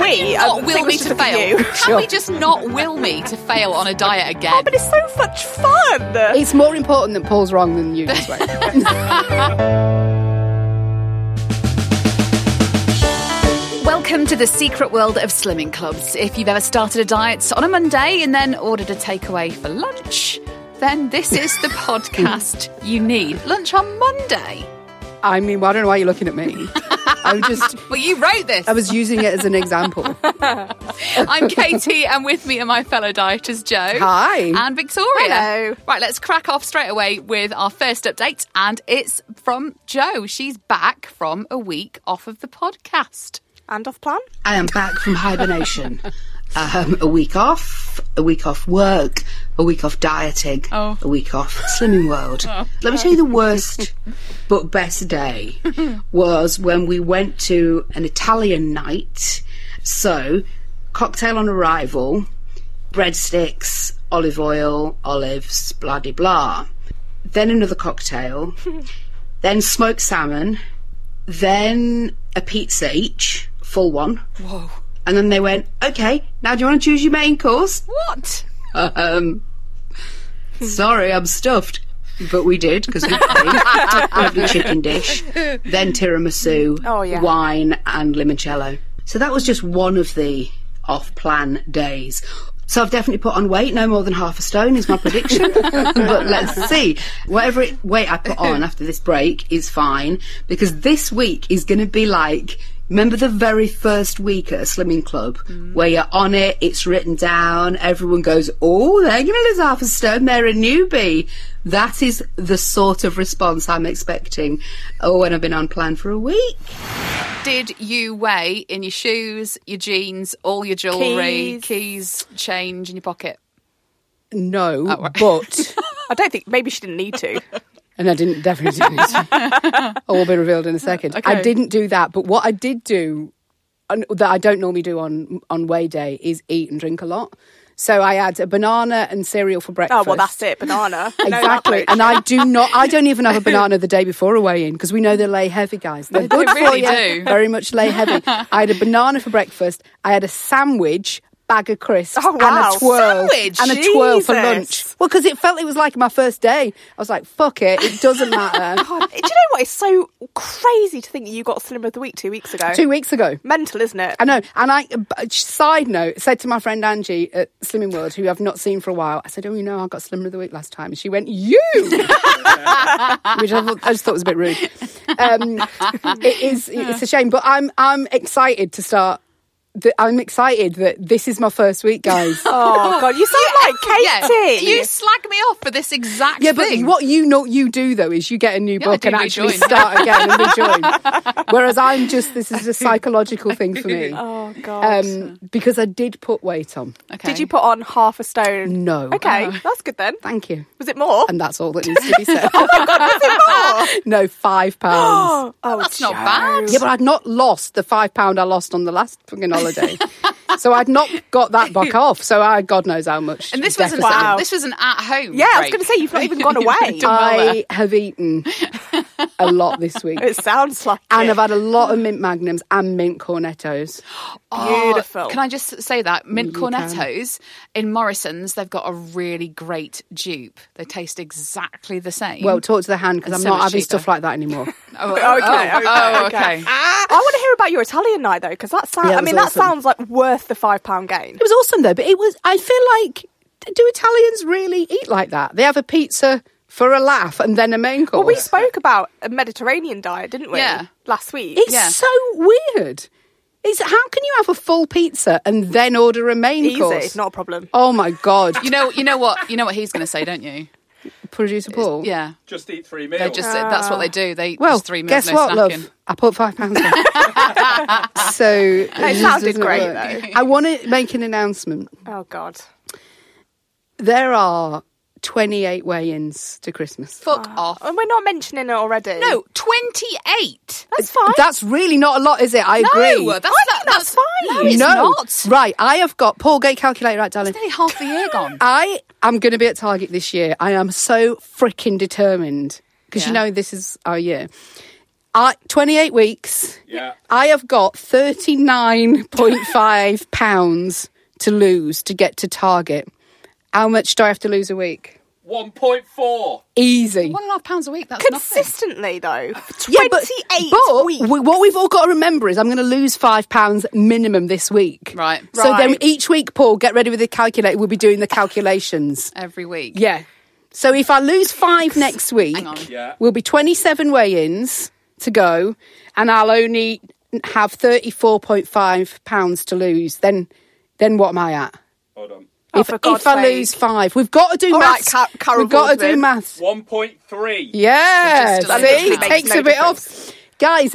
We not um, will me to fail. you. Can we just not will me to fail on a diet again? Oh, but it's so much fun. It's more important that Paul's wrong than you this way. Welcome to the secret world of slimming clubs. If you've ever started a diet on a Monday and then ordered a takeaway for lunch, then this is the podcast you need. Lunch on Monday. I mean, well, I don't know why you're looking at me. I'm just, Well, you wrote this. I was using it as an example. I'm Katy, and with me are my fellow dieters, Jo. Hi. And Victoria. Hello. Right, let's crack off straight away with our first update, and it's from Jo. She's back from a week off of the podcast. And off plan. I am back from hibernation. Um, a week off, a week off work, a week off dieting, Oh. a week off Slimming World. Let me tell you the worst but best day was when we went to an Italian night. So, cocktail on arrival, breadsticks, olive oil, olives, blah de blah. Then another cocktail, then smoked salmon, then a pizza each, full one. Whoa. And then they went, okay, now do you want to choose your main course? What? Um, sorry, I'm stuffed. But we did because we paid. Lovely chicken dish, then tiramisu, Oh, yeah. wine, and limoncello. So that was just one of the off-plan days. So I've definitely put on weight, no more than half a stone is my prediction. but let's see. Whatever it, weight I put on after this break is fine because this week is going to be like. Remember the very first week at a slimming club mm. where you're on it, it's written down, everyone goes, oh, they're going to lose half a stone, they're a newbie. That is the sort of response I'm expecting. Oh, when I've been on plan for a week. Did you weigh in your shoes, your jeans, all your jewellery, Keys. keys, change in your pocket? No, Oh, right. but, I don't think maybe she didn't need to. And I didn't definitely it. I will be revealed in a second. I didn't do that, but what I did do that I don't normally do on on weigh day, is eat and drink a lot. So I had a banana and cereal for breakfast. Oh well, that's it. Banana. I know that Exactly, and I do not. I don't even have a banana the day before a weigh-in because we know they lay heavy, guys. They're good really for you. do. Very much lay heavy. I had a banana for breakfast. I had a sandwich, bag of crisps, Oh, wow. and a twirl, Sandwich? and a twirl for lunch. Well, because it felt it was like my first day. I was like, "Fuck it, it doesn't matter." God, do you know what? It's so crazy to think you got Slimmer of the Week two weeks ago. Two weeks ago. Mental, isn't it? I know. And I, side note, said to my friend Angie at Slimming World, who I've not seen for a while, I said, Oh, you know, I got Slimmer of the Week last time. And she went, You! Which I, thought, I just thought was a bit rude. Um, it is, it's a shame, but I'm, I'm excited to start. The, I'm excited that this is my first week, guys. Oh God, you sound like Katy. Yeah, you slag me off for this exact thing. Yeah, but what you know you do though is you get a new Yeah, I book do and actually rejoin. start again and rejoin. Whereas I'm just this is a psychological thing for me. Oh God. Um, because I did put weight on. Okay. Did you put on half a stone? No. Okay, that's good then. Thank you. Was it more? And that's all that needs to be said. oh, no, five pounds. oh, That's not bad. yeah, but I'd not lost the five pound I lost on the last fucking holiday holiday. so I'd not got that back off. So I, God knows how much. And this was an deficit. Wow. this was an at home. Yeah, I was going to say you've not even gone away. Well. I have eaten a lot this week. It sounds like And it. I've had a lot of mint magnums and mint cornettos. Oh, Beautiful. can I just say that mm, mint You can. in Morrison's? They've got a really great dupe. They taste exactly the same. Well, talk to the hand because I'm so not much having cheaper. stuff like that anymore. oh, Okay, oh, okay, oh, okay. okay. I want to hear about your Italian night though, because that sounds. Yeah, I was mean, that sounds like worth the five pound gain. It was awesome though, but it was. I feel like do Italians really eat like that? They have a pizza for a laugh and then a main course. Well, we spoke about a Mediterranean diet, didn't we? Yeah. Last week. It's Yeah. so weird. It's how can you have a full pizza and then order a main Easy, course? not a problem. Oh my god, You know, you know what, you know what he's going to say, don't you? Producer Paul. Yeah, Just eat three meals. they just that's what they do. They eat Well, just three meals, guess no what, snacking. love? I put five pounds. on. so it just sounded doesn't great, work. though. I want to make an announcement. Oh God. There are 28 weigh-ins to Christmas. Fuck off. And we're not mentioning it already. No, twenty-eight. that's fine. That's really not a lot, is it? I agree. No, that's, that, think that's fine. No, it's no, not. right? I have got Paul. Get your calculator right, darling. It's nearly half the year gone. I am going to be at Target this year. I am so freaking determined because you Yeah. know this is our year. I, 28 weeks. Yeah. I have got 39.5 pounds to lose to get to Target. How much do I have to lose a week? 1.4. Easy. One and a half pounds a week. That's nothing. consistently though. Yeah, Twenty but- eight but weeks. we- what we've all got to remember is I'm going to lose five pounds minimum this week. Right. So then each week, Paul, get ready with the calculator. We'll be doing the calculations. Every week. Yeah. So if I lose five next week, Hang on. Yeah. will be 27 weigh-ins to go, and I'll only have 34.5 pounds to lose. Then, then what am I at? Hold on. Oh, if if I lose five, we've got to do All right, maths. Ca- Carol we've got to do Baldwin. maths. 1.3. Yeah, see, it takes no a bit difference. off. Guys,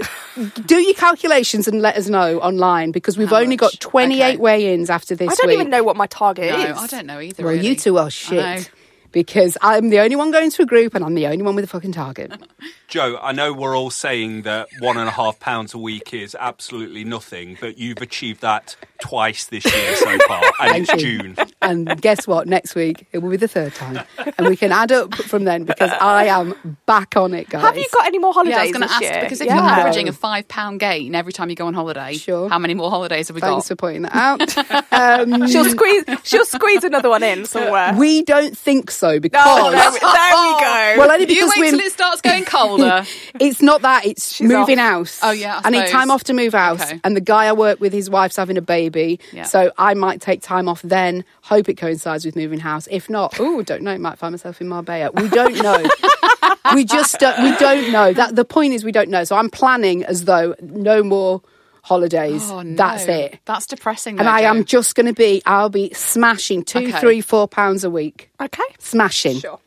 do your calculations and let us know online because we've How only got 28 Okay. weigh-ins after this I don't week. even know what my target No, is. I don't know either. Well, really. you two are I know. shit. Because I'm the only one going to a group and I'm the only one with a fucking target. Jo, I know we're all saying that one and a half pounds a week is absolutely nothing, but you've achieved that twice this year so far, and Thank it's you. June. And guess what? Next week it will be the third time, and we can add up from then because I am back on it, guys. Have you got any more holidays Yeah, I was going to this ask year? because if yeah. you're averaging a five pound gain every time you go on holiday, Sure. how many more holidays have we Thanks for got? pointing that out. Um, she'll squeeze. She'll squeeze another one in somewhere. we don't think so because oh, there, we- there we go. well, only You because wait we're. till it starts going colder. It's not that. It's She's moving off. house. Oh, yeah, I need time off to move house, Okay. and the guy I work with, his wife's having a baby, Yeah. so I might take time off then. Hope it coincides with moving house. If not, oh, don't know. Might find myself in Marbella. We don't know. we just don't, we don't know. That the point is we don't know. So I'm planning as though no more holidays. Oh, no. That's it. That's depressing. And though, I Jo. am just going to be. I'll be smashing two, Okay. three, four pounds a week. okay. Smashing Sure.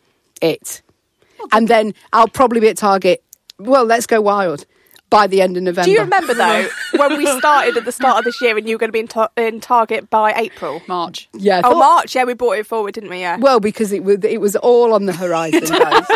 it, and then I'll probably be at Target. Well, let's go wild by the end of November. Do you remember though when we started at the start of this year and you were going to be in, ta- in Target by April? March. Yeah. Oh, thought- March. Yeah, we brought it forward, didn't we? Yeah. Well, because it was it was all on the horizon, guys.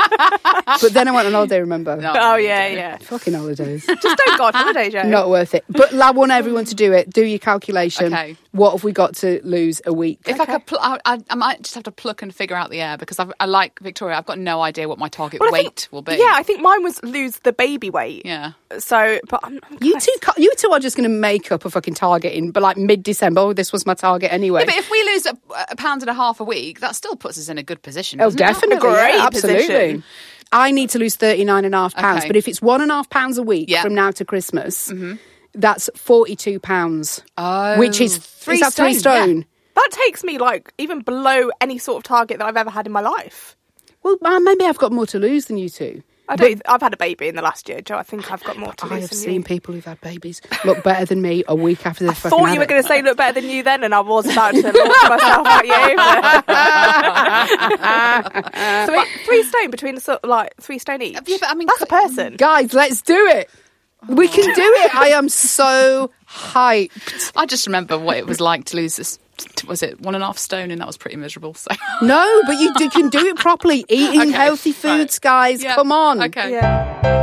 but then I went on holiday. Remember? No. oh yeah, yeah. Fucking holidays. Just don't go on holiday, Jo. Not worth it. But I want everyone to do it. Do your calculation. Okay. What have we got to lose a week? If I could, pl- I, I, I might just have to pluck and figure out the air because I've, I like Victoria. I've got no idea what my target Well, weight think- will be. Yeah, I think mine was lose the baby weight. yeah. So, but I'm, I'm you kinda- two, ca- you two are just going to make up a fucking target in, but like mid December. Oh, this was my target anyway. Yeah, but if we lose a, a pound and a half a week, that still puts us in a good position. Oh, doesn't it? definitely. Great yeah, absolutely. position. I need to lose 39 and a half pounds. Okay. But if it's one and a half pounds a week Yeah. Mm-hmm. from now to Christmas, that's 42 pounds. Oh. which is Three is that three stone, yeah. that takes me like even below any sort of target that I've ever had in my life. Well, uh, maybe I've got more to lose than you two. I don't. I've had a baby in the last year, Joe. I think I've got more to I have than seen you. people who've had babies look better than me a week after they've fucking Thought you were going to say look better than you then, and I was about to launch myself at you. but- three, three stone between the sort of like three stone each. Yeah, but I mean, that's a person. Guys, let's do it. We can do it. I am so hyped. I just remember what it was like to lose this. Was it one and a half stone, and that was pretty miserable. So No, but you do, can do it properly. Eating Okay, healthy foods, right. guys. Yeah, Come on. Okay. Yeah.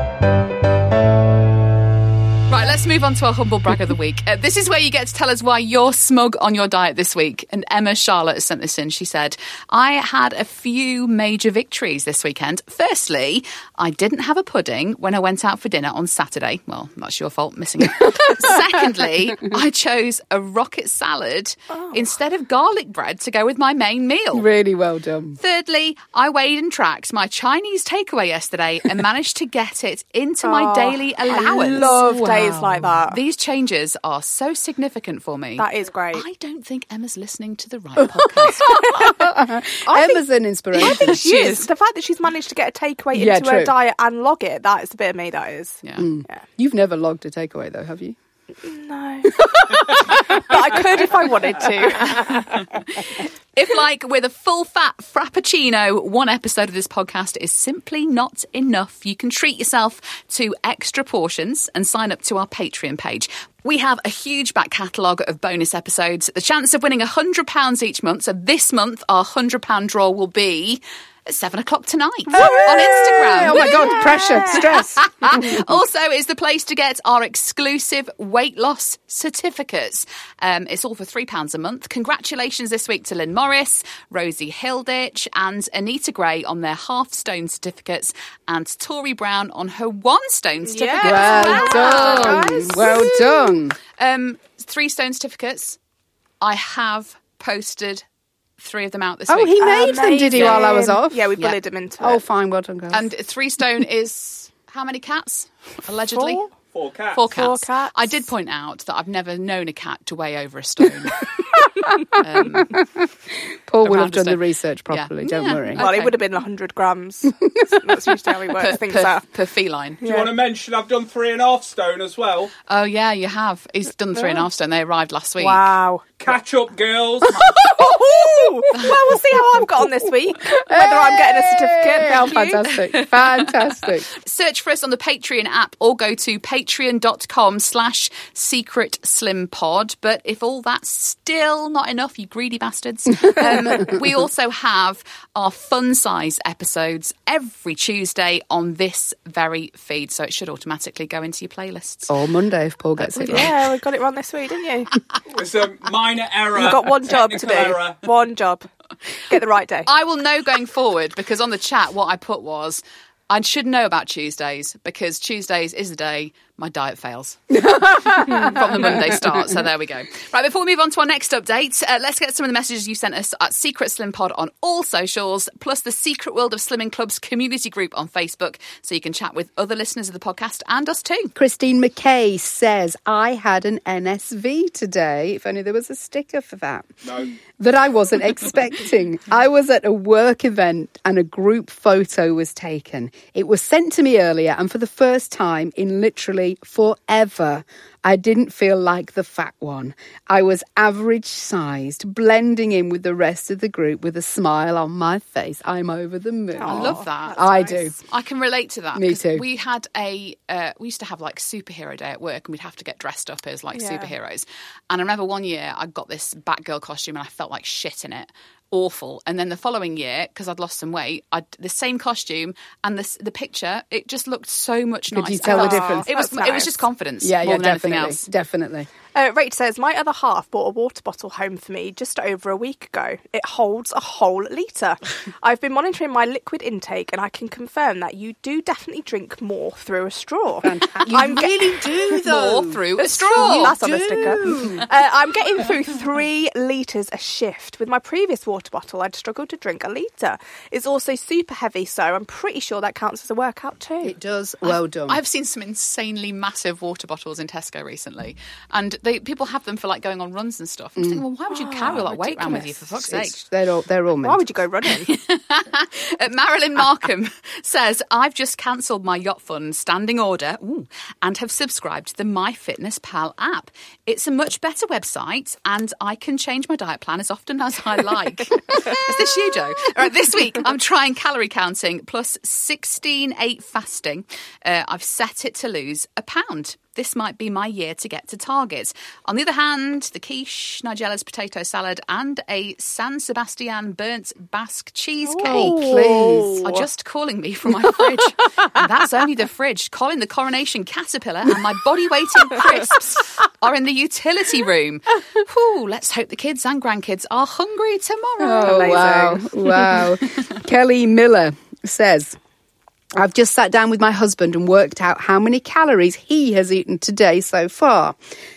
Let's move on to our humble brag of the week. Uh, this is where you get to tell us why you're smug on your diet this week. And Emma Charlotte has sent this in. She said, I had a few major victories this weekend. Firstly, I didn't have a pudding when I went out for dinner on Saturday. Well, that's your fault, missing it. Secondly, I chose a rocket salad instead of garlic bread to go with my main meal. Really well done. Thirdly, I weighed and tracked my Chinese takeaway yesterday and managed to get it into my Oh, daily allowance. I love days like that. These changes are so significant for me. That is great. I don't think Emma's listening to the right podcast. Emma's an inspiration. I think she, She is. is. The fact that she's managed to get a takeaway into Yeah, her diet and log it, that is the bit of me that is. Yeah. Mm. You've never logged a takeaway though, have you? No. but I could if I wanted to. If, like with a full fat frappuccino, one episode of this podcast is simply not enough, you can treat yourself to extra portions and sign up to our Patreon page. We have a huge back catalogue of bonus episodes, the chance of winning £100 each month. So this month, our £100 draw will be at seven o'clock tonight on Instagram. Oh my god, pressure, stress. also, is the place to get our exclusive weight loss certificates. Um, it's all for £3 a month. Congratulations this week to Lynn Morris, Rosie Hilditch, and Anita Gray on their half stone certificates, and Tori Brown on her one stone certificate. as Well well. done. Well done. Um, three stone certificates. I have posted three of them out this Oh, week. Oh, he made them, did he, while I was off? Yeah, we Yeah. bullied him into Oh, it. Oh, fine. Well done, guys. And three stone is how many cats? Allegedly. Four? Four cats. Four cats. Four cats. I did point out that I've never known a cat to weigh over a stone. um, Paul will have done the stone. research Yeah. properly. Don't Yeah. worry. Well, Okay. it would have been 100 grams. That's usually how he works per, things per, out. per feline. Do you want to mention I've done three and a half stone as well? Oh yeah, you have. He's done three and a half stone. They arrived last week. Wow. Catch up, girls. Well, we'll see how I've got on this week. Whether I'm getting a certificate. Oh, Thank you. fantastic. fantastic. Search for us on the Patreon app or go to patreon.com slash secret slim pod. But if all that's still not enough, you greedy bastards, um, we also have our fun size episodes every Tuesday on this very feed. So it should automatically go into your playlists. Or Monday if Paul gets it right. Yeah, we got it wrong this week, didn't you? It's a minor error. You've got one job to do. Error. One job. Get the right day. I will know going forward because on the chat, what I put was I should know about Tuesdays because Tuesdays is the day my diet fails from the Monday start. So there we go. Right, before we move on to our next update, uh, let's get some of the messages you sent us at Secret Slim Pod on all socials, plus the Secret World of Slimming Club's community group on Facebook, so you can chat with other listeners of the podcast and us too. Christine McKay says, I had an NSV today. If only there was a sticker for that. No. That I wasn't expecting. I was at a work event and a group photo was taken. It was sent to me earlier, and for the first time in literally forever, I didn't feel like the fat one. I was average sized, blending in with the rest of the group with a smile on my face. I'm over the moon. I love that. I do. I can relate to that. Me 'cause too. We had a uh, we used to have like superhero day at work, and we'd have to get dressed up as like Yeah. superheroes. And I remember one year I got this Batgirl costume, and I felt like shit in it. Awful. And then the following year, because I'd lost some weight, I the same costume and the the picture. It just looked so much Could nicer. you tell the difference? It was That's it was just confidence. Yeah, more yeah, than anything definitely. else. Definitely. Uh, Rach says, My other half bought a water bottle home for me just over a week ago. It holds a whole litre. I've been monitoring my liquid intake and I can confirm that you do definitely drink more through a straw. I'm really do, More through a straw. That's on the sticker. Uh, I'm getting through three litres a shift. With my previous water bottle, I'd struggled to drink a litre. It's also super heavy, so I'm pretty sure that counts as a workout too. It does. Well done. I've seen some insanely massive water bottles in Tesco recently, and they people have them for like going on runs and stuff. I'm just thinking, well, why would you carry all that weight around with you for fuck's sake? They're all they're all meant. Why would you go running? Uh, Marilyn Markham says, I've just cancelled my Yacht Fund standing order ooh, and have subscribed to the MyFitnessPal app. It's a much better website and I can change my diet plan as often as I like. Is this you, Jo? All right, this week I'm trying calorie counting plus 16 8 fasting. Uh, I've set it to lose a pound. This might be my year to get to target. On the other hand, the quiche, Nigella's potato salad, and a San Sebastian burnt Basque cheesecake oh, please. are just calling me from my fridge. and that's only the fridge. Colin, the coronation caterpillar, and my body weight in crisps are in the utility room. Whew, let's hope the kids and grandkids are hungry tomorrow. Oh, wow. Wow. Kelly Miller says, I've just sat down with my husband and worked out how many calories he has eaten today so far.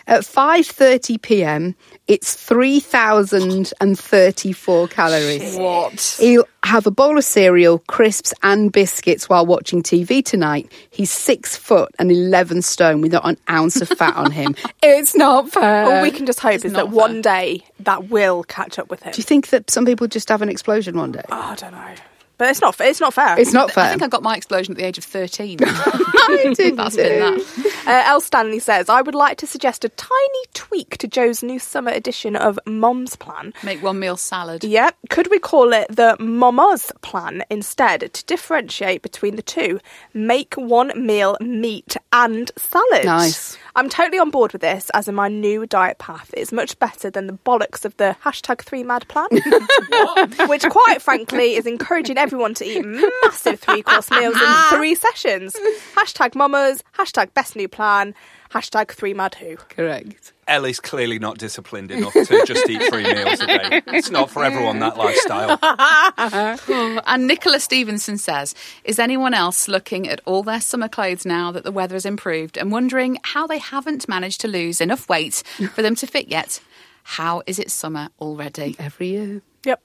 At 5:30 p.m., it's 3034 calories. What? He'll have a bowl of cereal, crisps and biscuits while watching TV tonight. He's 6 foot and 11 stone with not an ounce of fat on him. It's not fair. All we can just hope is that not one day that will catch up with him. Do you think that some people just have an explosion one day? Oh, I don't know. But it's not. It's not fair. It's not fair. I think I got my explosion at the age of 13. I did That's been that. Uh, El Stanley says, I would like to suggest a tiny tweak to Jo's new summer edition of Mom's Plan. Make one meal salad. Yep. Could we call it the Mama's Plan instead to differentiate between the two? Make one meal meat and salad. Nice. I'm totally on board with this, as in my new diet path is much better than the bollocks of the hashtag three mad plan, which quite frankly is encouraging everyone to eat massive three course meals in ah. three sessions. Hashtag mamas, hashtag best new plan, hashtag three mad who. Correct. Ellie's clearly not disciplined enough to just eat three meals a day. It's not for everyone, that lifestyle. Oh, and Nicola Stevenson says, Is anyone else looking at all their summer clothes now that the weather has improved and wondering how they haven't managed to lose enough weight for them to fit yet? How is it summer already? Every year. Yep.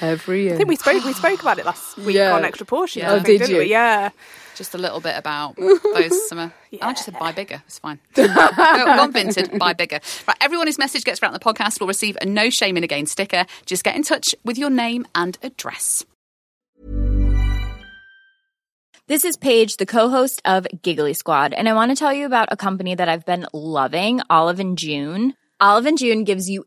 Every year. I think we spoke we spoke about it last week Yeah. on extra portions. Yeah. Oh, think, did didn't you? we? Yeah. Just a little bit about those summer. I just said buy bigger. It's fine. no, gone vinted, buy bigger. Right, everyone whose message gets around the podcast will receive a no shame in a gain sticker. Just get in touch with your name and address. This is Paige, the co-host of Giggly Squad, and I want to tell you about a company that I've been loving, Olive and June. Olive and June gives you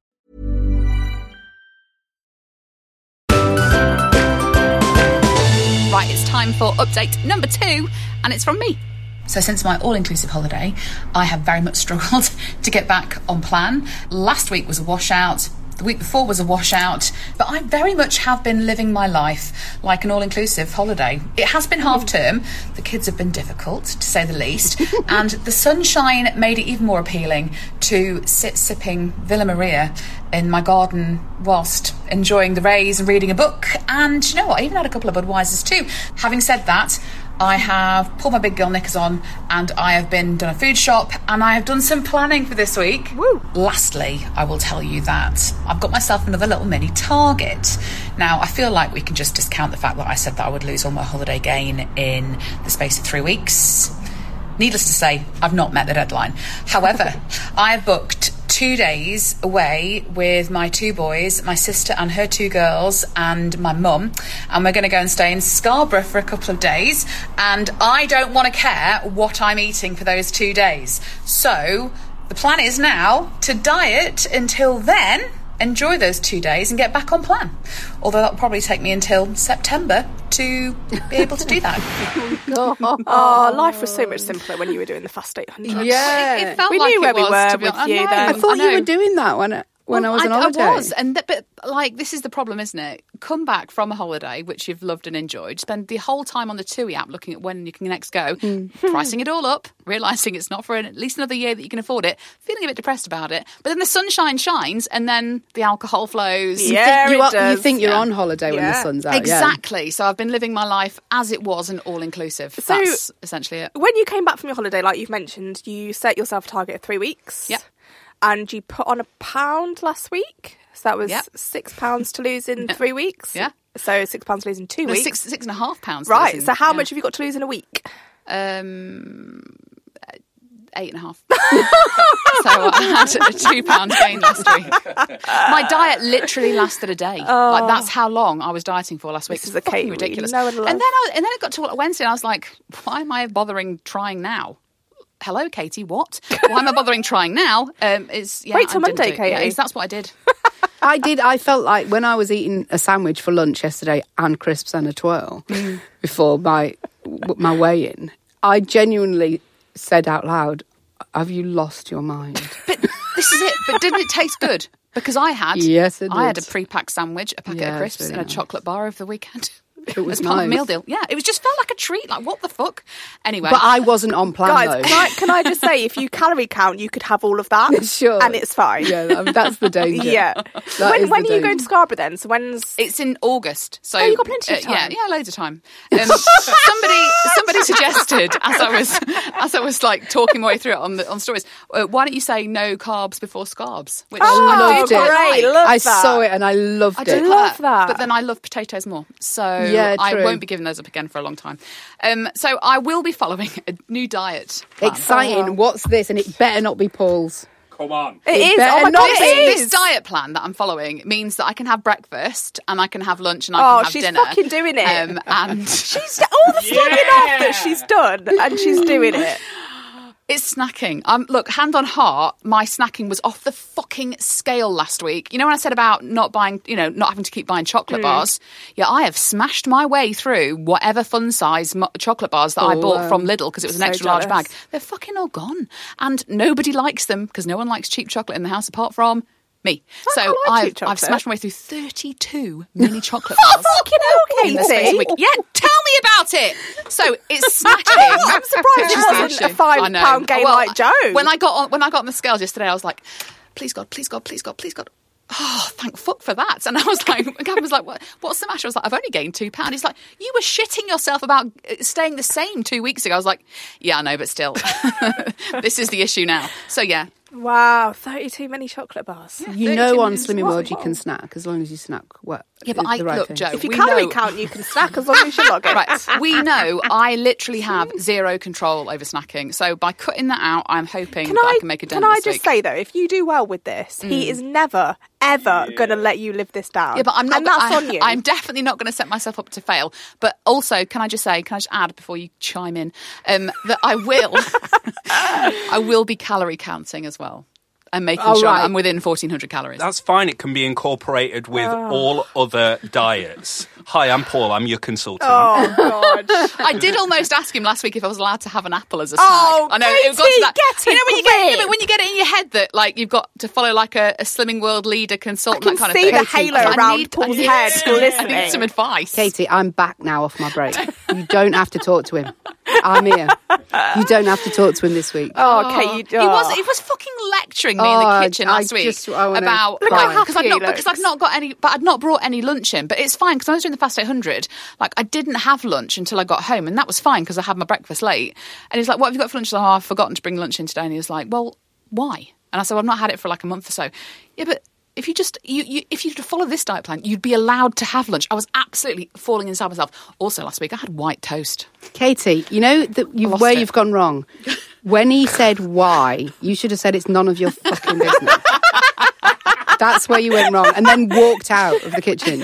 Right, it's time for update number two, and it's from me. So, since my all inclusive holiday, I have very much struggled to get back on plan. Last week was a washout. The week before was a washout, but I very much have been living my life like an all inclusive holiday. It has been half term, the kids have been difficult to say the least, and the sunshine made it even more appealing to sit sipping Villa Maria in my garden whilst enjoying the rays and reading a book. And you know what? I even had a couple of Budweisers too. Having said that, I have pulled my big girl knickers on and I have been done a food shop and I have done some planning for this week. Woo! Lastly, I will tell you that I've got myself another little mini target. Now, I feel like we can just discount the fact that I said that I would lose all my holiday gain in the space of three weeks. Needless to say, I've not met the deadline. However, I have booked two days away with my two boys, my sister and her two girls, and my mum. And we're going to go and stay in Scarborough for a couple of days. And I don't want to care what I'm eating for those two days. So the plan is now to diet until then. Enjoy those two days and get back on plan. Although that'll probably take me until September to be able to do that. oh, oh life was so much simpler when you were doing the fast 800. Yeah. It felt we like knew it where we were with you I then. I thought I you were doing that when I, when Well, I was on I, holiday. I was, and th- but like this is the problem, isn't it? Come back from a holiday which you've loved and enjoyed, spend the whole time on the TUI app looking at when you can next go, Hmm. pricing it all up, realizing it's not for an, at least another year that you can afford it, feeling a bit depressed about it. But then the sunshine shines, and then the alcohol flows. You Yeah, think, you, it are, you think you're Yeah. on holiday when the sun's out. yeah. Exactly. So I've been living my life as it was and all inclusive. So- That's essentially it. When you came back from your holiday, like you've mentioned, you set yourself a target of three weeks. Yep. And you put on a pound last week. So that was Yep. six pounds to lose in three weeks. Yeah. So six pounds to lose in two No, weeks. six six and a half pounds. right. losing. So how Yeah. much have you got to lose in a week? Um, eight and a half. so I had a two pound gain last week. My diet literally lasted a day. Like that's how long I was dieting for last week. This is a ridiculous. and and then I, and then it got to Wednesday, and I was like, why am I bothering trying now? Hello, Katy. What? Why am I bothering trying now? Um, it's yeah, Wait till I didn't Monday, do it. Yeah, Katy. it's- that's what I did. I did. I felt like when I was eating a sandwich for lunch yesterday and crisps and a twirl Mm. before my my weigh in, I genuinely said out loud, "Have you lost your mind?" But this is it. But didn't it taste good? Because I had, Yes, I had a pre-packed sandwich, a packet Yeah, of it's crisps, really and a nice. chocolate bar over the weekend. It was as part of a nice. meal deal. Yeah, it was just felt like a treat. Like what the fuck? Anyway, But I wasn't on plan Guys, though. can I, can I just say, if you calorie count, you could have all of that. Sure. And it's fine. yeah, I mean, that's the danger. Yeah. That when is when the are you going to Scarborough then? So when's. It's in August, so Oh, you got plenty of uh, time. yeah, yeah, loads of time. Um, somebody, somebody suggested as I was as I was like talking my way through it on the on stories. Uh, why don't you say no carbs before scarbs? Which I Oh, I loved it. great, like. love I that. saw it and I loved I it. do love that. but then I love potatoes more, so Yeah, I won't be giving those up again for a long time. Um, so I will be following a new diet. plan. Exciting. What's this? And it better not be Paul's. Come on. It is. Oh my god, be. it This diet plan that I'm following means that I can have breakfast and I can have lunch and I Oh, can have she's dinner. fucking doing it. Um, and She's all the slacking off that she's done, and she's doing it. It's snacking. Um, look, hand on heart, my snacking was off the fucking scale last week. You know when I said about not buying, you know, not having to keep buying chocolate Mm. bars? Yeah, I have smashed my way through whatever fun size mo- chocolate bars that I bought from Lidl because it was an So extra large bag. They're fucking all gone, and nobody likes them because no one likes cheap chocolate in the house apart from me. so I, I've. Smashed my way through thirty-two mini chocolate Oh, bars. fucking hell, in the space of a Katy. week. Yeah, tell me about it. So it's snatching. I'm surprised it wasn't a five pound game Well, like Jo. When I got on when I got on the scales yesterday, I was like, please God, please God, please God, please God. Oh, thank fuck for that. And I was like, Gavin was like, what, what's the matter? I was like, I've only gained two pounds. He's like, you were shitting yourself about uh, staying the same two weeks ago. I was like, yeah, I know, but still, this is the issue now. So yeah, Wow, 32 mini chocolate bars. You know, on. Slimming World you can snack as long as you snack what. Yeah, but I the right look, thing. Jo. If you we calorie know- count, you can snack as long as you log it. Right, we know I literally have zero control over snacking. So by cutting that out, I'm hoping Can that I, I can make a dent. can I just week. Mm. say though, if you do well with this, he is never ever going to let you live this down. Yeah, but I'm not. And that's I, on you. I'm definitely not going to set myself up to fail. But also, can I just say, can I just add before you chime in, um, that I will, I will be calorie counting as well, and making Oh, sure right. I'm within 1,400 calories. That's fine. It can be incorporated with Oh. all other diets. Hi, I'm Paul. I'm your consultant. Oh god. I did almost ask him last week if I was allowed to have an apple as a snack. Oh, I know it got to Katy, that. get you know when you get grip. yeah, but when you get it in your head that like you've got to follow like a, a slimming world leader consultant I can that kind see of thing. the halo I around need- Paul's I need- head I glistening. need some advice. Katy, I'm back now off my break. You don't have to talk to him. I'm here. You don't have to talk to him this week. Oh, oh Kate, you He was he was fucking lecturing me in Oh, the kitchen I last week just- I about Look how like, because I've happy not because I've not got any but I'd not brought any lunch in. But it's fine because I was doing the fast 800. Like I didn't have lunch until I got home, and that was fine because I had my breakfast late. And he's like, "What have you got for lunch?" I like, oh, I've forgotten to bring lunch in today." And he was like, "Well, why?" And I said, well, "I've not had it for like a month or so." Yeah, but. If you just you, if you if you follow this diet plan, you'd be allowed to have lunch. I was absolutely falling inside myself. Also, last week I had white toast. Katy, you know that you've, where it. you've gone wrong. When he said why, you should have said it's none of your fucking business. That's where you went wrong, and then walked out of the kitchen.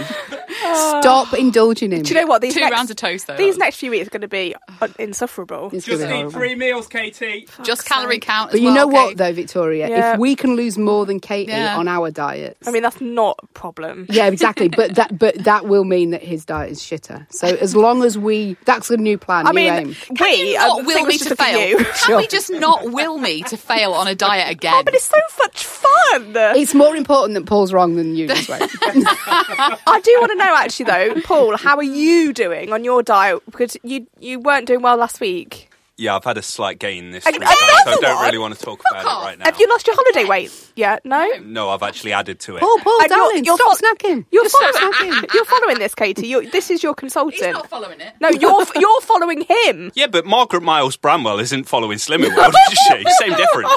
Stop indulging him. Do you know what? These Two next, rounds of toast, though. These next few weeks are going to be uh, insufferable. It's Just gonna be eat horrible. three meals, Katy. Just calorie count. But as you well, know what, Kate. though, Victoria? Yeah. If we can lose more than Katy Yeah. on our diets, I mean, that's not a problem. yeah, exactly. But that, but that will mean that his diet is shitter. So as long as we, that's a new plan. I new mean, aim. Can we you I not think will we me should to look at fail? you. Can we just not will me to fail on a diet again? But it's so much fun. It's more important that Paul's wrong than you this way. I do want to know, actually, though, Paul, how are you doing on your diet? Because you you weren't doing well last week. Yeah, I've had a slight gain this week, so I don't one? really want to talk about off. it right now. Have you lost your holiday weight yet? No. No, I've actually added to it. Paul, Paul, And you're- darling, you're stop fol- snacking. You're Just stop following, snacking. you're following this, Katy. You're, this is your consultant. He's not following it. no, you're you're following him. Yeah, but Margaret Miles Bramwell isn't following Slimming World, is she? Same difference.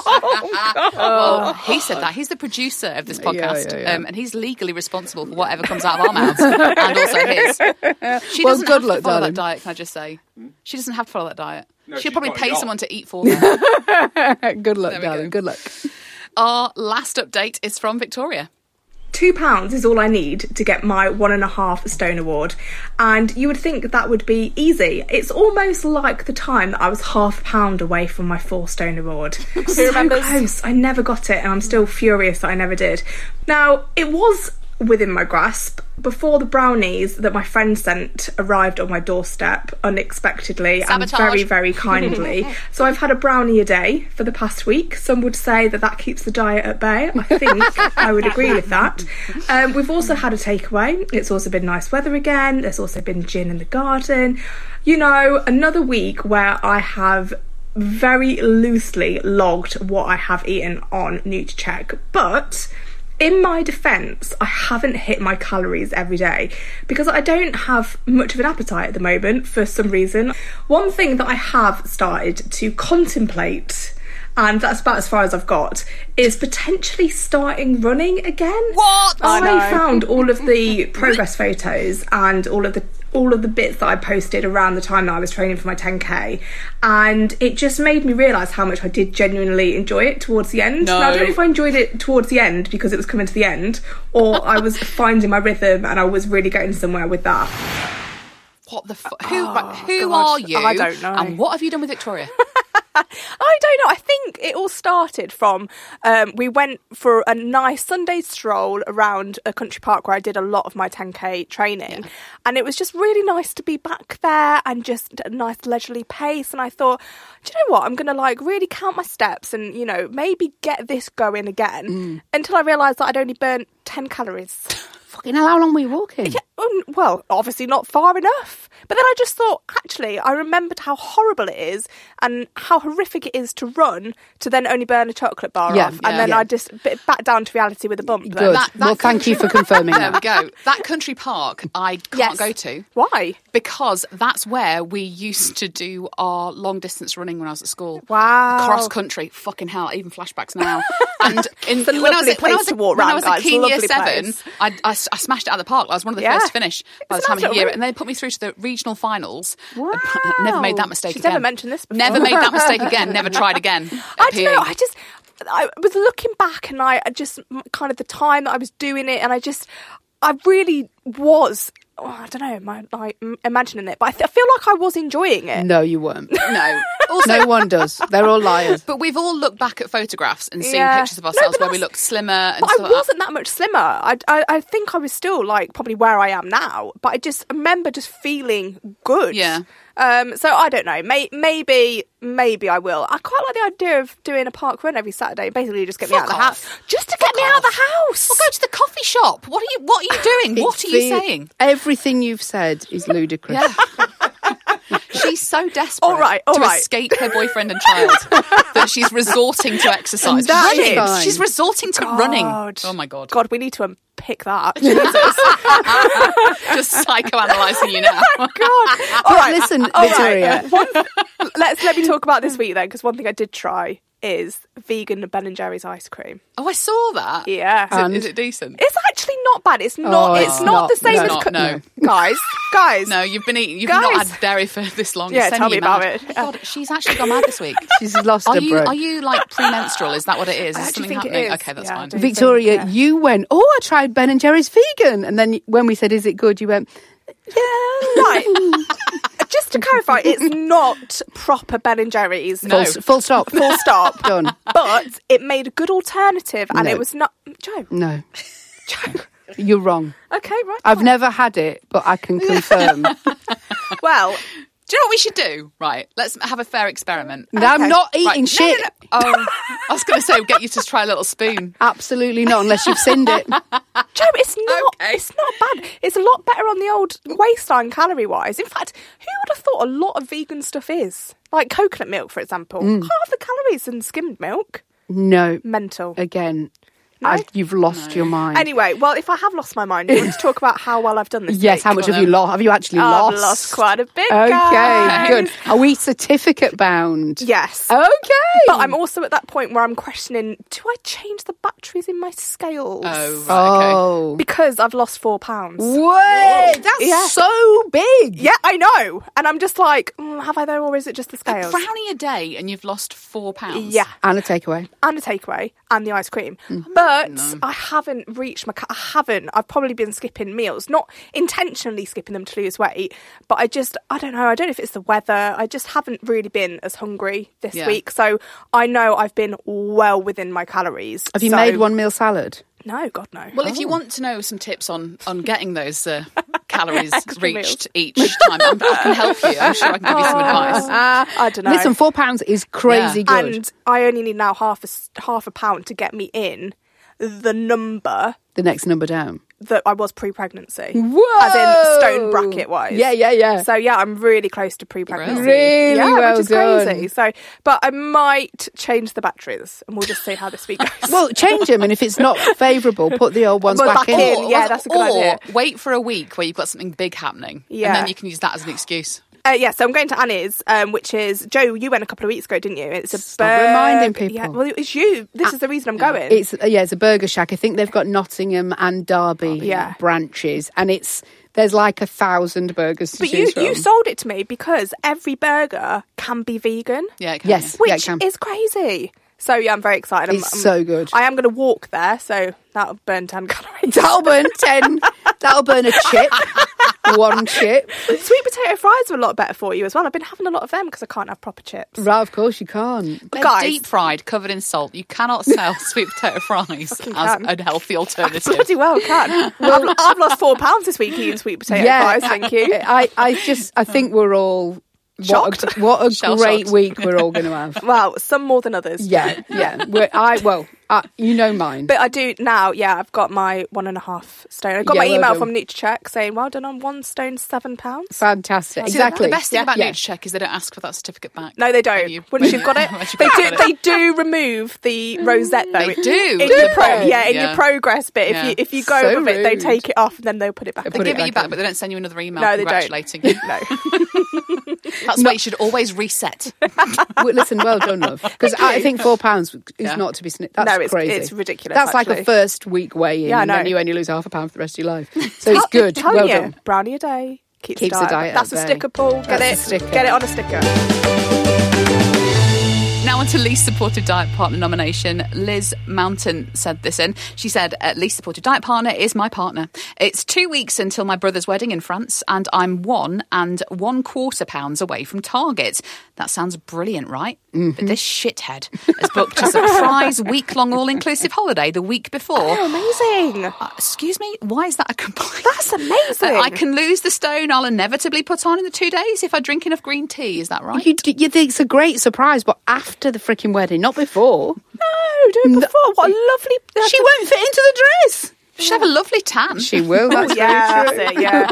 Well, he said that. He's the producer of this podcast, yeah, yeah. Um, and he's legally responsible for whatever comes out of our mouths, and also his. She Well, doesn't good have luck, to follow darling. that diet. Can I just say, she doesn't have to follow that diet. She'll she's probably pay someone to eat for her. Good luck, we darling. go. Good luck. Our last update is from Victoria. Two pounds is all I need to get my one and a half stone award, and you would think that would be easy. It's almost like the time that I was half a pound away from my four stone award. so remembers? close. I never got it, and I'm still furious that I never did. Now it was within my grasp. Before the brownies that my friend sent arrived on my doorstep unexpectedly Sabotage. and very very kindly. So i've had a brownie a day for the past week. Some would say that that keeps the diet at bay. I think i would agree with that. Um, we've also had a takeaway. It's also been nice weather again. There's also been gin in the garden. You know another week where i have very loosely logged what i have eaten on Nutracheck but in my defense, I haven't hit my calories every day because I don't have much of an appetite at the moment for some reason. One thing that I have started to contemplate, and that's about as far as I've got, is potentially starting running again. What? I, I found all of the progress photos and all of the all of the bits that I posted around the time that I was training for my 10k, and it just made me realise how much I did genuinely enjoy it towards the end. No. Now, I don't know if I enjoyed it towards the end because it was coming to the end, or I was finding my rhythm and I was really getting somewhere with that. What the fu- Who, right, who Oh, God. are you? I don't know. And what have you done with Victoria? I don't know. I think it all started from um, we went for a nice Sunday stroll around a country park where I did a lot of my 10k training, and it was just really nice to be back there and just a nice leisurely pace. And I thought, do you know what? I'm going to like really count my steps and you know maybe get this going again until I realised that I'd only burnt 10 calories. Fucking hell, how long were you walking? Yeah, um, well, obviously not far enough. But then I just thought, actually, I remembered how horrible it is and how horrific it is to run to then only burn a chocolate bar Yeah, off. yeah. And then Yeah. I just bit back down to reality with a bump. Good. That- that well, thank you for confirming there we go. That country park I can't Yes. go to. Why? Because that's where we used to do our long distance running when I was at school. Wow. Cross country. Fucking hell, even flashbacks now. And in, It's a when I was, lovely a- when I was, a- to walk when I was guys. a It's keen year seven. I, I, I smashed it out of the park. I was one of the Yeah. first to finish by It's the time nice of year. little And they put me through to the regional finals. Wow. Uh, never made that mistake She's again. never mentioned this before. Never made that mistake again. Never tried again. I don't know. I just, I was looking back and I I just kind of the time that I was doing it, and I just, I really was. Oh, I don't know, my, like m- imagining it, but I, th- I feel like I was enjoying it. No, you weren't. No. Also, No one does. They're all liars. But we've all looked back at photographs and seen Yeah. pictures of ourselves but where we that's- look slimmer and But stuff I like that. wasn't that much slimmer. I, I, I think I was still like probably where I am now. But I just remember just feeling good. Yeah. Um. So I don't know. May, maybe maybe I will. I quite like the idea of doing a park run every Saturday. Basically, just get me out Fuck of the off. house. Just to get me out of the house. Well, go to the coffee shop. What are you? What are you doing? what are you The- saying? Everything you've said is ludicrous. Yeah. she's so desperate All right, all to right. escape her boyfriend and child that she's resorting to exercise. That running. fine. She's resorting to running. Oh my god. God, we need to unpick that. Jesus. Just psychoanalyzing you oh now. God. All right. listen, All Victoria. right. One, let's let me talk about this week then, because one thing I did try is vegan Ben and Jerry's ice cream. Oh, I saw that. Yeah. Is it, And- is it decent? It's actually not bad. It's oh, not. Oh, it's, it's not, not. the same No. as Not, co- no. guys. Guys. No, you've been eating. You've not had dairy for this long. Yeah, tell me about mad. it. Oh God, she's actually gone mad this week. She's lost Are her you breath. are you like premenstrual? Is that what it is? I Is actually something think it happening? is. Okay, that's Yeah, fine. do. Victoria, Yeah. you went, oh, I tried Ben and Jerry's vegan. And then when we said, is it good? You went, Yeah. Right. Just to clarify, it's not proper Ben and Jerry's. full, full stop. Full stop. Done. But it made a good alternative, and No. it was not Jo. No, Jo. you're wrong. Okay, right. I've fine. never had it, but I can confirm. Well, Do you know what we should do? Right, let's have a fair experiment. No, I'm not eating Right, shit. no, no. Oh, I was going to say, get you to try a little spoon. Absolutely not, unless you've sinned it. Jo, it's not. Okay. It's not bad. It's a lot better on the old waistline calorie wise. In fact, who would have thought a lot of vegan stuff is like coconut milk, for example? Mm. Half the calories in skimmed milk. No, Mental. again, I, you've lost your mind. Anyway, well, if I have lost my mind, you want to talk about how well I've done this yes, week? how much have you lost? Have you actually lost? I've lost? lost quite a bit. Okay, guys. good. Are we certificate bound? Yes. Okay. But I'm also at that point where I'm questioning: Do I change the batteries in my scales? Oh, right, okay. Oh. because I've lost four pounds. Wait, that's Yeah. so big. Yeah, I know, and I'm just like, mm, have I though, or is it just the A scales? brownie a day and you've lost four pounds. Yeah, And a takeaway. and a takeaway and the ice cream. Mm. But I haven't reached my. ca- I haven't. I've probably been skipping meals, not intentionally skipping them to lose weight, but I just. I don't know. I don't know if it's the weather. I just haven't really been as hungry this Yeah. week, so I know I've been well within my calories. Have you So- made one meal salad? No, God no. Well, if you want to know some tips on on getting those uh, calories Extra reached each time, I'm, I can help you. I'm sure I can give you some advice. I don't know. Listen, four pounds is crazy Yeah. good. and I only need now half a s- half a pound to get me in the number the next number down. that I was pre-pregnancy. Whoa! As in stone bracket wise. Yeah, yeah, yeah. So yeah, I'm really close to pre-pregnancy. Really yeah, well which is done. crazy. So, but I might change the batteries, and we'll just see how this week goes. Well, change them, and if it's not favourable, put the old ones Well, back, back in. in. Yeah, that's a good or idea. wait for a week where you've got something big happening, Yeah. and then you can use that as an excuse. Uh, yeah, so I'm going to Annie's, um, which is Jo. You went a couple of weeks ago, didn't you? It's a Stop burg- reminding people. Yeah, well, it's you. This is the reason I'm going. It's uh, yeah, it's a burger shack. I think they've got Nottingham and Derby Yeah. branches, and it's there's like a thousand burgers to but you from. you sold it to me because every burger can be vegan. Yeah, it can, Yes. yeah. Yeah, which can. is crazy. So yeah, I'm very excited. I'm- It's I'm- so good. I am going to walk there, so that'll burn ten calories. That'll burn ten. That'll burn a chip. One chip. Sweet potato fries are a lot better for you as well. I've been having a lot of them because I can't have proper chips. Right, of course you can't. They're Guys- deep fried, covered in salt. You cannot sell sweet potato fries as can. a healthy alternative. Bloody well can. I've, I've lost four pounds this week eating sweet potato fries. Thank you. I, I just I think we're all what a, what a great week we're all going to have. Well, some more than others. Yeah, yeah. We're, I well, I, you know mine. But I do now, yeah, I've got my one and a half stone. I got Yeah, my well email done. from Nutracheck saying, well done on one stone, seven pounds. Fantastic. Exactly. The best thing Yeah. about Yeah. Nutracheck is they don't ask for that certificate back. No, they don't. You- Once you've got it, you've they do. got it. They do remove the rosette though. They do. In Do your pro- they? yeah, in Yeah. your progress bit. If Yeah. you if you go So above it, they take it off and then they'll put it back. They on. They give it it you back back, in. but they don't send you another email No, they don't. congratulating you. No. That's why you should always reset. Listen, well done, love. Because I think four pounds is Yeah. not to be snipped. That's No, it's- crazy. it's ridiculous, That's like actually. a first week weigh in, Yeah, I and then you only lose half a pound for the rest of your life. So it's good. Tell well you, done. brownie a day keeps, Keeps the the diet. diet That's a bay. sticker, Paul. Get That's it. a sticker. Get it on a sticker. Now on to least supportive diet partner nomination. Liz Mountain said this in. She said, "At least supportive diet partner is my partner. It's two weeks until my brother's wedding in France, and I'm one and one quarter pounds away from Target. That sounds brilliant, right? But this shithead has booked a surprise week-long all-inclusive holiday the week before. Oh, amazing. Uh, excuse me, why is that a complaint? That's amazing. Uh, I can lose the stone I'll inevitably put on in the two days if I drink enough green tea. Is that right? You, you think it's a great surprise, but after the freaking wedding, not before. No, do it before. What a lovely. She won't fit into the dress. She'll have a lovely tan. She will. That's yeah, that's it. Yeah.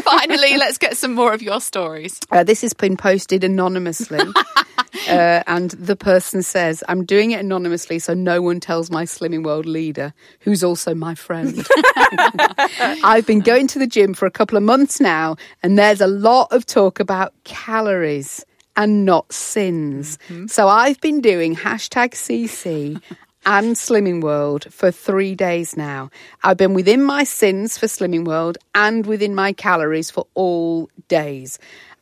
Finally, let's get some more of your stories. Uh, this has been posted anonymously. uh, and the person says, I'm doing it anonymously so no one tells my Slimming World leader, who's also my friend. I've been going to the gym for a couple of months now, and there's a lot of talk about calories. and not sins. So I've been doing hashtag CC and Slimming World for three days now. I've been within my sins for Slimming World and within my calories for all days.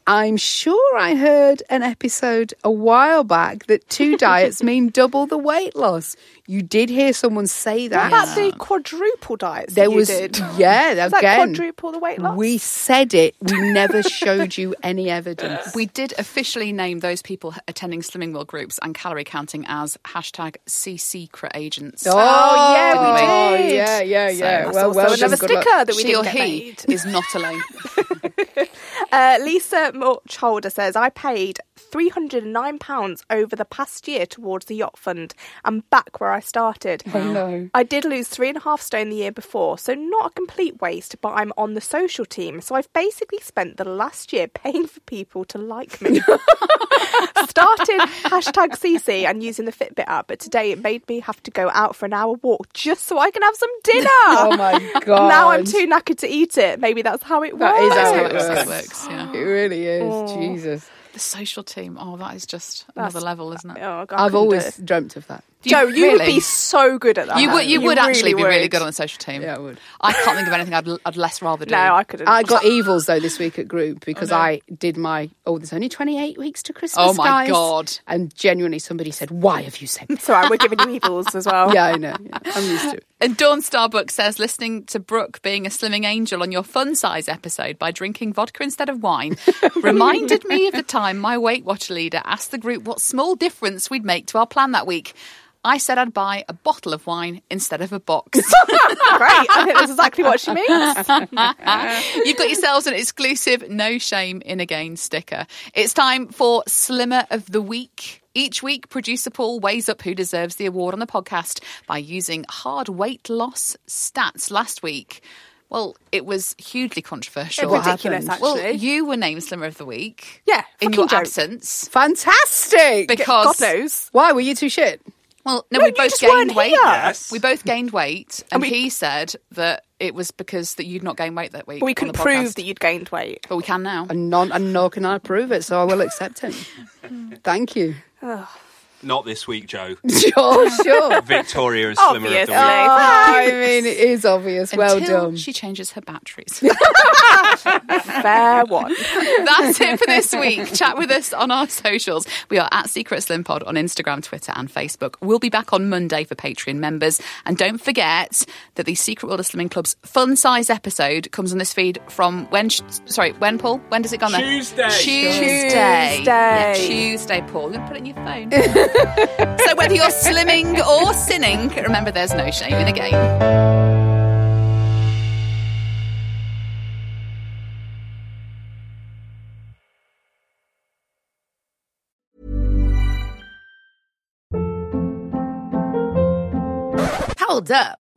I'm sure I heard an episode a while back that two diets mean double the weight loss. You did hear someone say that. What that. about the quadruple diets There that you was did? yeah, Does that again. quadruple the weight loss? We said it. We never showed you any evidence. We did officially name those people attending Slimming World groups and calorie counting as hashtag C secret agents. Oh, yeah, we Oh, did. yeah, yeah, So yeah. well, well, another done. Good luck. sticker that we she didn't or get he made. is not alone. Uh, Lisa Muchholder says, I paid £309 over the past year towards the yacht fund and back where I started. Oh, no. I did lose three and a half stone the year before, so not a complete waste, but I'm on the social team. So I've basically spent the last year paying for people to like me. Started hashtag CC and using the Fitbit app, but today it made me have to go out for an hour walk just so I can have some dinner. Oh my god! Now I'm too knackered to eat it. Maybe that's how it That works. That's how it it works. works, yeah. It really is. Oh. Jesus. The social team. Oh, that is just That's- another level, isn't it? Oh, God, I I've always dreamt of that. Jo, you would really? be so good at that. You would, you would actually be really good on the social team. Yeah, I would. I can't think of anything I'd, I'd less rather do. No, I couldn't. I got evils though this week at group because Oh, no. I did my oh there's only 28 weeks to Christmas Oh, my guys. God. and genuinely somebody said why have you said that? Sorry, we're giving you evils as well. yeah I know yeah, I'm used to it And Dawn Starbuck says listening to Brooke being a slimming angel on your fun size episode by drinking vodka instead of wine reminded me of the time my Weight Watcher leader asked the group what small difference we'd make to our plan that week. I said I'd buy a bottle of wine instead of a box. Great. I think that's exactly what she means. You've got yourselves an exclusive No Shame in a Gain sticker. It's time for Slimmer of the Week. Each week, producer Paul weighs up who deserves the award on the podcast by using hard weight loss stats last week. Well, it was hugely controversial. What Ridiculous, happened? Well, you were named Slimmer of the Week. Yeah, in fucking your joke. absence. fantastic Because God knows. why were you too shit Well, no, No, we both gained weight. Yes. We both gained weight, and, we- he said that it was because that you'd not gained weight that week. But we on couldn't prove that you'd gained weight. but we can now. and none and nor can I prove it so I will accept him thank you Not this week, Jo. sure sure Victoria is slimmer of the Obviously. week. Ah, I mean it is obvious well Until done she changes her batteries. Fair one. That's it for this week. Chat with us on our socials. We are at Secret Slim Pod on Instagram, Twitter, and Facebook. We'll be back on Monday for Patreon members. And don't forget that the Secret World of Slimming Club's fun size episode comes on this feed from when? sh- Sorry, when, Paul? When does it go on there? Tuesday. Tuesday. Tuesday. Yeah, Tuesday, Paul. You put it in your phone. so whether you're slimming or sinning, remember there's no shame in a game. Hold up.